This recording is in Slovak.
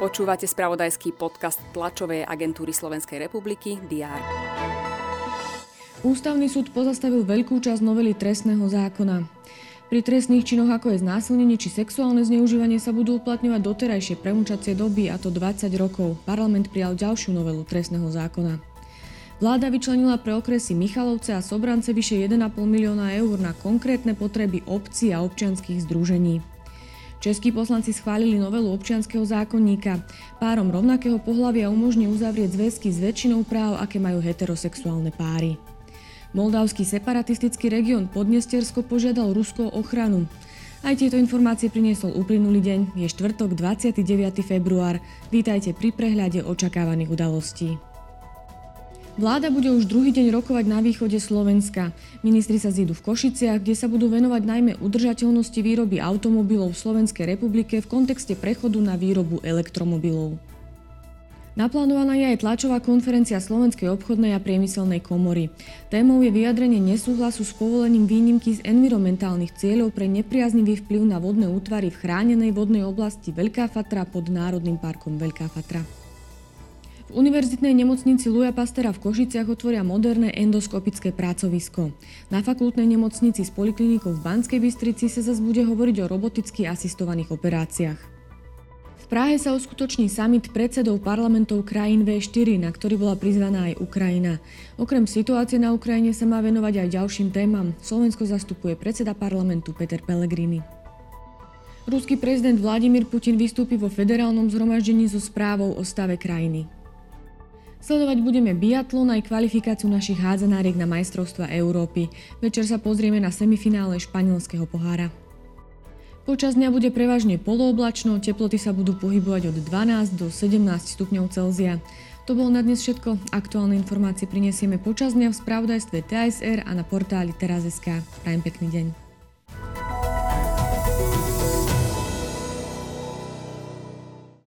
Počúvate spravodajský podcast tlačovej agentúry Slovenskej republiky DR. Ústavný súd pozastavil veľkú časť novely trestného zákona. Pri trestných činoch ako je znásilnenie či sexuálne zneužívanie sa budú uplatňovať doterajšie premúčacie doby a to 20 rokov. Parlament prijal ďalšiu novelu trestného zákona. Vláda vyčlenila pre okresy Michalovce a Sobrance vyše 1,5 milióna eur na konkrétne potreby obcí a občianských združení. Českí poslanci schválili novelu občianského zákonníka. Párom rovnakého pohľavia umožní uzavrieť zväzky s väčšinou práv, aké majú heterosexuálne páry. Moldavský separatistický región Podnestersko požiadal Rusko o ochranu. Aj tieto informácie priniesol uplynulý deň, je štvrtok 29. február. Vítajte pri prehľade očakávaných udalostí. Vláda bude už druhý deň rokovať na východe Slovenska. Ministri sa zídu v Košiciach, kde sa budú venovať najmä udržateľnosti výroby automobilov v Slovenskej republike v kontexte prechodu na výrobu elektromobilov. Naplánovaná je aj tlačová konferencia Slovenskej obchodnej a priemyselnej komory. Témou je vyjadrenie nesúhlasu s povolením výnimky z environmentálnych cieľov pre nepriaznivý vplyv na vodné útvary v chránenej vodnej oblasti Veľká Fatra pod Národným parkom Veľká Fatra. V univerzitnej nemocnici Luja Pastera v Košiciach otvoria moderné endoskopické pracovisko. Na fakultnej nemocnici s poliklinikou v Banskej Bystrici sa zase bude hovoriť o roboticky asistovaných operáciách. V Prahe sa uskutoční summit predsedov parlamentov krajín V4, na ktorý bola prizvaná aj Ukrajina. Okrem situácie na Ukrajine sa má venovať aj ďalším témam. Slovensko zastupuje predseda parlamentu Peter Pellegrini. Ruský prezident Vladimír Putin vystúpi vo federálnom zhromaždení so správou o stave krajiny. Sledovať budeme biatlon aj kvalifikáciu našich hádzanáriek na majstrovstva Európy. Večer sa pozrieme na semifinále španielského pohára. Počas dňa bude prevažne polooblačno, teploty sa budú pohybovať od 12 do 17 stupňov Celzia. To bolo na dnes všetko. Aktuálne informácie prinesieme počas dňa v spravodajstve TSR a na portáli teraz.sk. Prajem pekný deň.